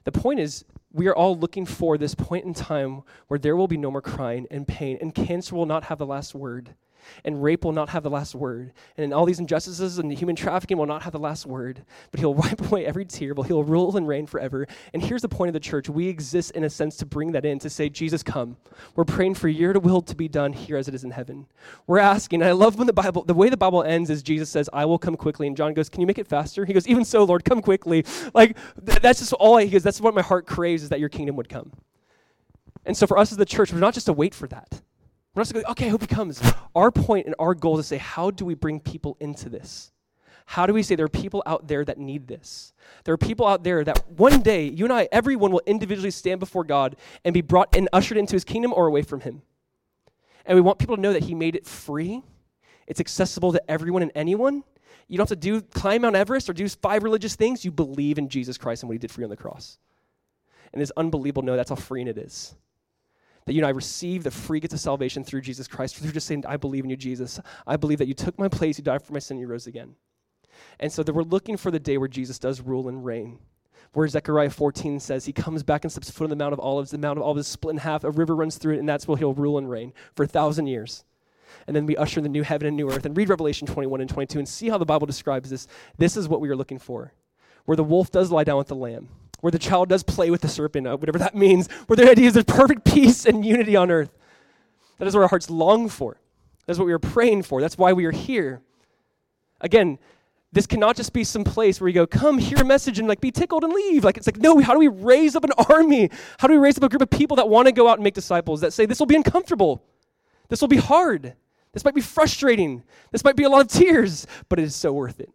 The point is, we are all looking for this point in time where there will be no more crying and pain, and cancer will not have the last word, and rape will not have the last word, and all these injustices and human trafficking will not have the last word, but he'll wipe away every tear, but he'll rule and reign forever. And here's the point of the church we exist in a sense to bring that in, to say, Jesus, come. We're praying for your will to be done here as it is in heaven. We're asking, I love when the Bible, the way the Bible ends is Jesus says, I will come quickly. And John goes, Can you make it faster? He goes, Even so, Lord, come quickly. Like, th- that's just all I, he goes, That's what my heart craves is that your kingdom would come. And so for us as the church, we're not just to wait for that. We're not going, okay, I hope he comes. Our point and our goal is to say, how do we bring people into this? How do we say there are people out there that need this? There are people out there that one day, you and I, everyone will individually stand before God and be brought and ushered into his kingdom or away from him. And we want people to know that he made it free. It's accessible to everyone and anyone. You don't have to do climb Mount Everest or do five religious things. You believe in Jesus Christ and what he did for you on the cross. And it's unbelievable to know that's how freeing it is that you and I receive the free gift of salvation through Jesus Christ, through just saying, I believe in you, Jesus. I believe that you took my place, you died for my sin, you rose again. And so that we're looking for the day where Jesus does rule and reign. Where Zechariah 14 says he comes back and steps foot on the Mount of Olives, the Mount of Olives is split in half, a river runs through it, and that's where he'll rule and reign for a thousand years. And then we usher in the new heaven and new earth. And read Revelation 21 and 22 and see how the Bible describes this. This is what we are looking for, where the wolf does lie down with the lamb where the child does play with the serpent, uh, whatever that means, where the idea is there's perfect peace and unity on earth. That is what our hearts long for. That's what we are praying for. That's why we are here. Again, this cannot just be some place where you go, come hear a message and like be tickled and leave. Like it's like, no, how do we raise up an army? How do we raise up a group of people that want to go out and make disciples that say this will be uncomfortable? This will be hard. This might be frustrating. This might be a lot of tears, but it is so worth it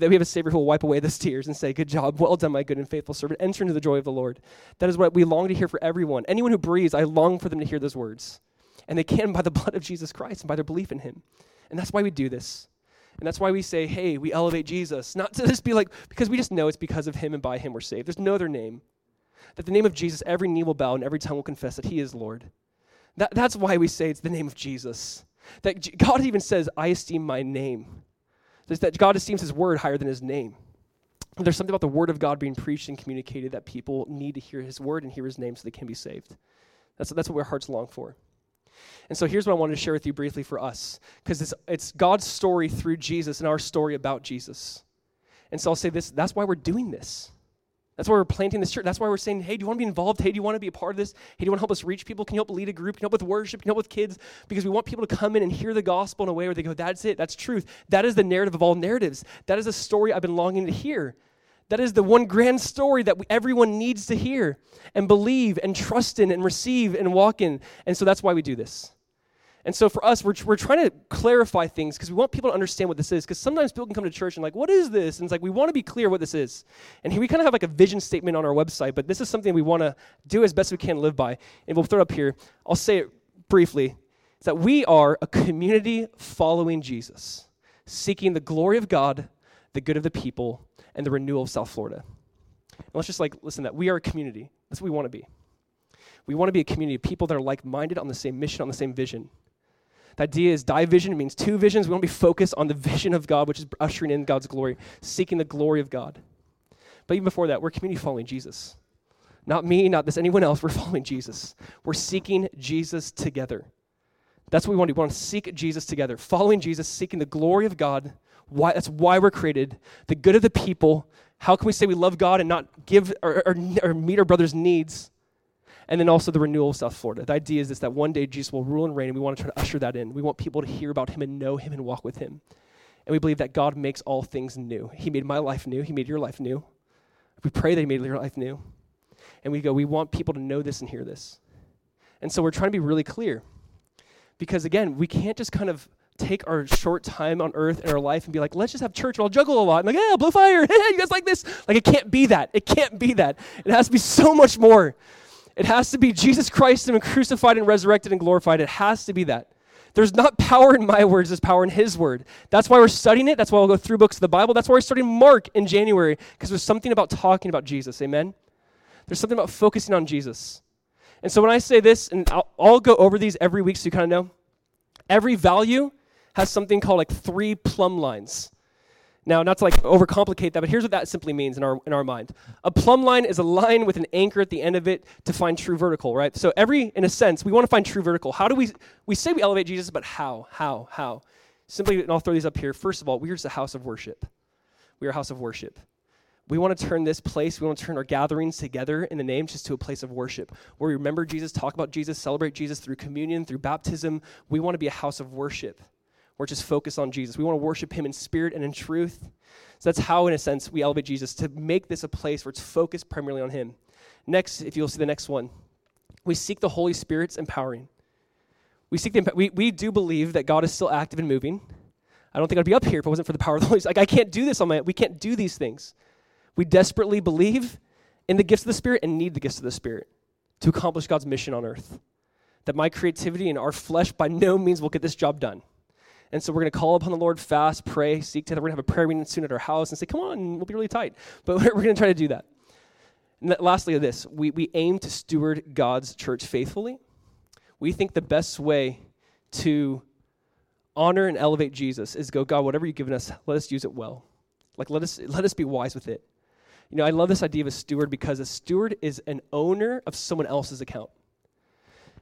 that we have a Savior who will wipe away those tears and say, Good job, well done, my good and faithful servant. Enter into the joy of the Lord. That is what we long to hear for everyone. Anyone who breathes, I long for them to hear those words. And they can by the blood of Jesus Christ and by their belief in Him. And that's why we do this. And that's why we say, hey, we elevate Jesus. Not to just be like, because we just know it's because of Him and by Him we're saved. There's no other name. That the name of Jesus, every knee will bow and every tongue will confess that He is Lord. That, that's why we say it's the name of Jesus. That God even says, I esteem my name that God esteems his word higher than his name. There's something about the word of God being preached and communicated that people need to hear his word and hear his name so they can be saved. That's, that's what our hearts long for. And so here's what I wanted to share with you briefly for us, because it's, it's God's story through Jesus and our story about Jesus. And so I'll say this that's why we're doing this. That's why we're planting this church. That's why we're saying, hey, do you want to be involved? Hey, do you want to be a part of this? Hey, do you want to help us reach people? Can you help lead a group? Can you help with worship? Can you help with kids? Because we want people to come in and hear the gospel in a way where they go, that's it. That's truth. That is the narrative of all narratives. That is a story I've been longing to hear. That is the one grand story that we, everyone needs to hear and believe and trust in and receive and walk in. And so that's why we do this. And so for us, we're, we're trying to clarify things because we want people to understand what this is. Because sometimes people can come to church and like, what is this? And it's like, we want to be clear what this is. And we kind of have like a vision statement on our website, but this is something we want to do as best we can live by. And we'll throw it up here. I'll say it briefly. It's that we are a community following Jesus, seeking the glory of God, the good of the people, and the renewal of South Florida. And let's just like listen that we are a community. That's what we want to be. We want to be a community of people that are like minded on the same mission, on the same vision. The idea is division. It means two visions. We want to be focused on the vision of God, which is ushering in God's glory, seeking the glory of God. But even before that, we're community following Jesus. Not me, not this anyone else. We're following Jesus. We're seeking Jesus together. That's what we want to do. We want to seek Jesus together, following Jesus, seeking the glory of God. Why, that's why we're created, the good of the people. How can we say we love God and not give or, or, or meet our brother's needs? And then also the renewal of South Florida. The idea is this that one day Jesus will rule and reign, and we want to try to usher that in. We want people to hear about him and know him and walk with him. And we believe that God makes all things new. He made my life new, He made your life new. We pray that He made your life new. And we go, we want people to know this and hear this. And so we're trying to be really clear. Because again, we can't just kind of take our short time on earth and our life and be like, let's just have church and I'll juggle a lot. And like, yeah, blow fire. you guys like this? Like, it can't be that. It can't be that. It has to be so much more. It has to be Jesus Christ and crucified and resurrected and glorified. It has to be that. There's not power in my words, there's power in his word. That's why we're studying it. That's why we'll go through books of the Bible. That's why we're starting Mark in January, because there's something about talking about Jesus. Amen? There's something about focusing on Jesus. And so when I say this, and I'll, I'll go over these every week so you kind of know, every value has something called like three plumb lines. Now, not to like overcomplicate that, but here's what that simply means in our in our mind. A plumb line is a line with an anchor at the end of it to find true vertical, right? So every in a sense, we want to find true vertical. How do we we say we elevate Jesus, but how? How? How? Simply, and I'll throw these up here. First of all, we are just a house of worship. We are a house of worship. We want to turn this place, we want to turn our gatherings together in the name just to a place of worship where we remember Jesus, talk about Jesus, celebrate Jesus through communion, through baptism. We want to be a house of worship. We're just focused on Jesus. We want to worship him in spirit and in truth. So that's how, in a sense, we elevate Jesus to make this a place where it's focused primarily on him. Next, if you'll see the next one, we seek the Holy Spirit's empowering. We seek the we, we do believe that God is still active and moving. I don't think I'd be up here if it wasn't for the power of the Holy Spirit. Like I can't do this on my we can't do these things. We desperately believe in the gifts of the Spirit and need the gifts of the Spirit to accomplish God's mission on earth. That my creativity and our flesh by no means will get this job done. And so we're going to call upon the Lord, fast, pray, seek together. We're going to have a prayer meeting soon at our house and say, come on, we'll be really tight. But we're going to try to do that. And that, lastly, this we, we aim to steward God's church faithfully. We think the best way to honor and elevate Jesus is go, God, whatever you've given us, let us use it well. Like, let us, let us be wise with it. You know, I love this idea of a steward because a steward is an owner of someone else's account.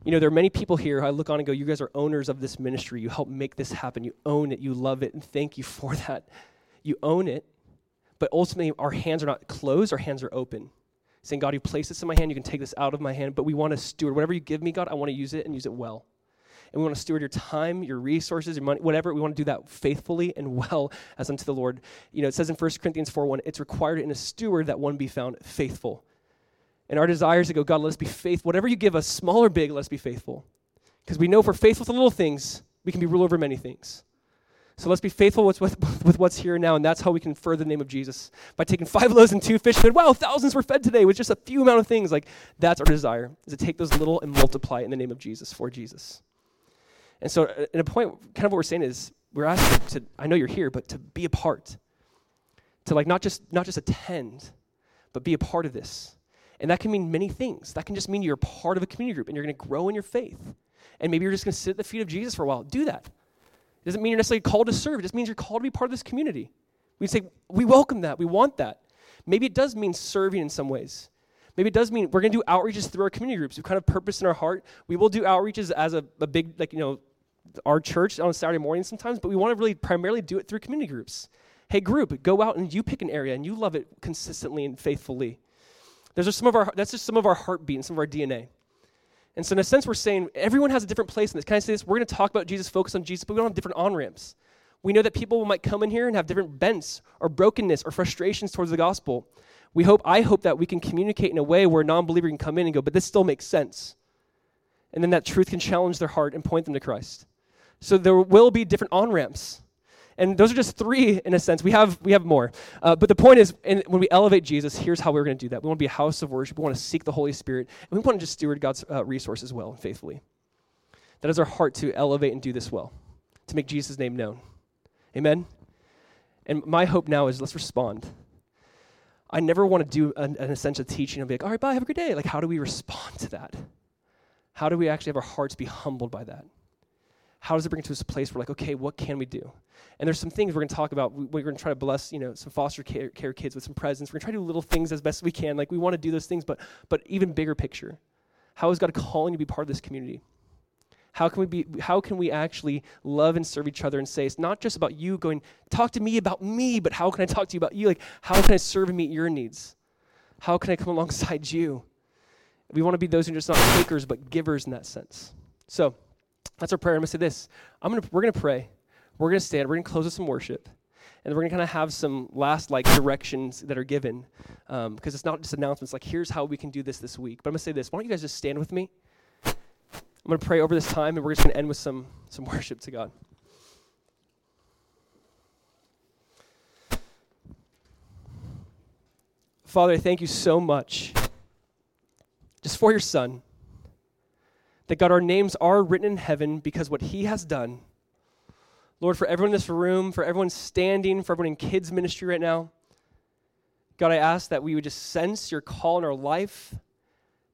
You know, there are many people here I look on and go, You guys are owners of this ministry. You help make this happen. You own it. You love it. And thank you for that. You own it. But ultimately, our hands are not closed, our hands are open. Saying, God, you place this in my hand. You can take this out of my hand. But we want to steward. Whatever you give me, God, I want to use it and use it well and we want to steward your time, your resources, your money, whatever. We want to do that faithfully and well as unto the Lord. You know, it says in 1 Corinthians 4 1, it's required in a steward that one be found faithful. And our desire is to go, God, let us be faithful. Whatever you give us, small or big, let us be faithful. Because we know if we're faithful to little things, we can be rule over many things. So let's be faithful with, with, with, what's here now, and that's how we can further the name of Jesus. By taking five loaves and two fish, and wow, thousands were fed today with just a few amount of things. Like that's our desire, is to take those little and multiply in the name of Jesus, for Jesus. And so, uh, in a point, kind of what we're saying is, we're asked to, I know you're here, but to be a part, to like not just not just attend, but be a part of this. And that can mean many things. That can just mean you're part of a community group and you're going to grow in your faith. And maybe you're just going to sit at the feet of Jesus for a while. Do that. It doesn't mean you're necessarily called to serve. It just means you're called to be part of this community. We say, we welcome that. We want that. Maybe it does mean serving in some ways. Maybe it does mean we're going to do outreaches through our community groups. We've kind of purpose in our heart. We will do outreaches as a, a big, like, you know, our church on Saturday morning sometimes, but we want to really primarily do it through community groups. Hey, group, go out and you pick an area and you love it consistently and faithfully. Those are some of our, that's just some of our heartbeat and some of our DNA. And so, in a sense, we're saying everyone has a different place in this. Can I say this? We're going to talk about Jesus, focus on Jesus, but we don't have different on ramps. We know that people might come in here and have different bents or brokenness or frustrations towards the gospel we hope, I hope that we can communicate in a way where a non believer can come in and go, but this still makes sense. And then that truth can challenge their heart and point them to Christ. So there will be different on ramps. And those are just three in a sense. We have, we have more. Uh, but the point is, in, when we elevate Jesus, here's how we're going to do that. We want to be a house of worship. We want to seek the Holy Spirit. And we want to just steward God's uh, resources well and faithfully. That is our heart to elevate and do this well, to make Jesus' name known. Amen? And my hope now is let's respond. I never want to do an, an essential teaching and be like, all right, bye, have a good day. Like, how do we respond to that? How do we actually have our hearts be humbled by that? How does it bring it to us a place where, like, okay, what can we do? And there's some things we're going to talk about. We're going to try to bless, you know, some foster care, care kids with some presents. We're going to try to do little things as best we can. Like, we want to do those things, but, but even bigger picture. How is God calling you to be part of this community? How can we be how can we actually love and serve each other and say it's not just about you going, talk to me about me, but how can I talk to you about you? Like, how can I serve and meet your needs? How can I come alongside you? We want to be those who are just not takers, but givers in that sense. So that's our prayer. I'm gonna say this. I'm gonna we're gonna pray. We're gonna stand, we're gonna close with some worship. And we're gonna kind of have some last like directions that are given. Because um, it's not just announcements like here's how we can do this this week. But I'm gonna say this. Why don't you guys just stand with me? I'm going to pray over this time, and we're just going to end with some, some worship to God. Father, I thank you so much just for your Son. That God, our names are written in heaven because what He has done. Lord, for everyone in this room, for everyone standing, for everyone in kids' ministry right now, God, I ask that we would just sense your call in our life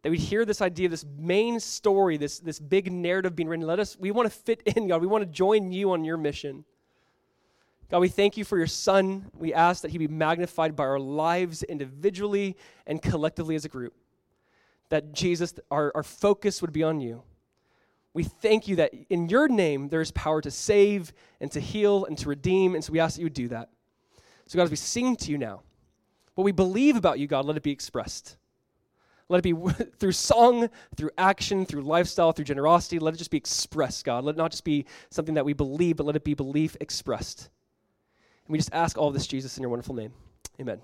that we'd hear this idea, this main story, this, this big narrative being written. Let us, we want to fit in, God. We want to join you on your mission. God, we thank you for your Son. We ask that he be magnified by our lives individually and collectively as a group. That Jesus, our, our focus would be on you. We thank you that in your name there is power to save and to heal and to redeem. And so we ask that you would do that. So, God, as we sing to you now, what we believe about you, God, let it be expressed. Let it be through song, through action, through lifestyle, through generosity. Let it just be expressed, God. Let it not just be something that we believe, but let it be belief expressed. And we just ask all this, Jesus, in your wonderful name. Amen.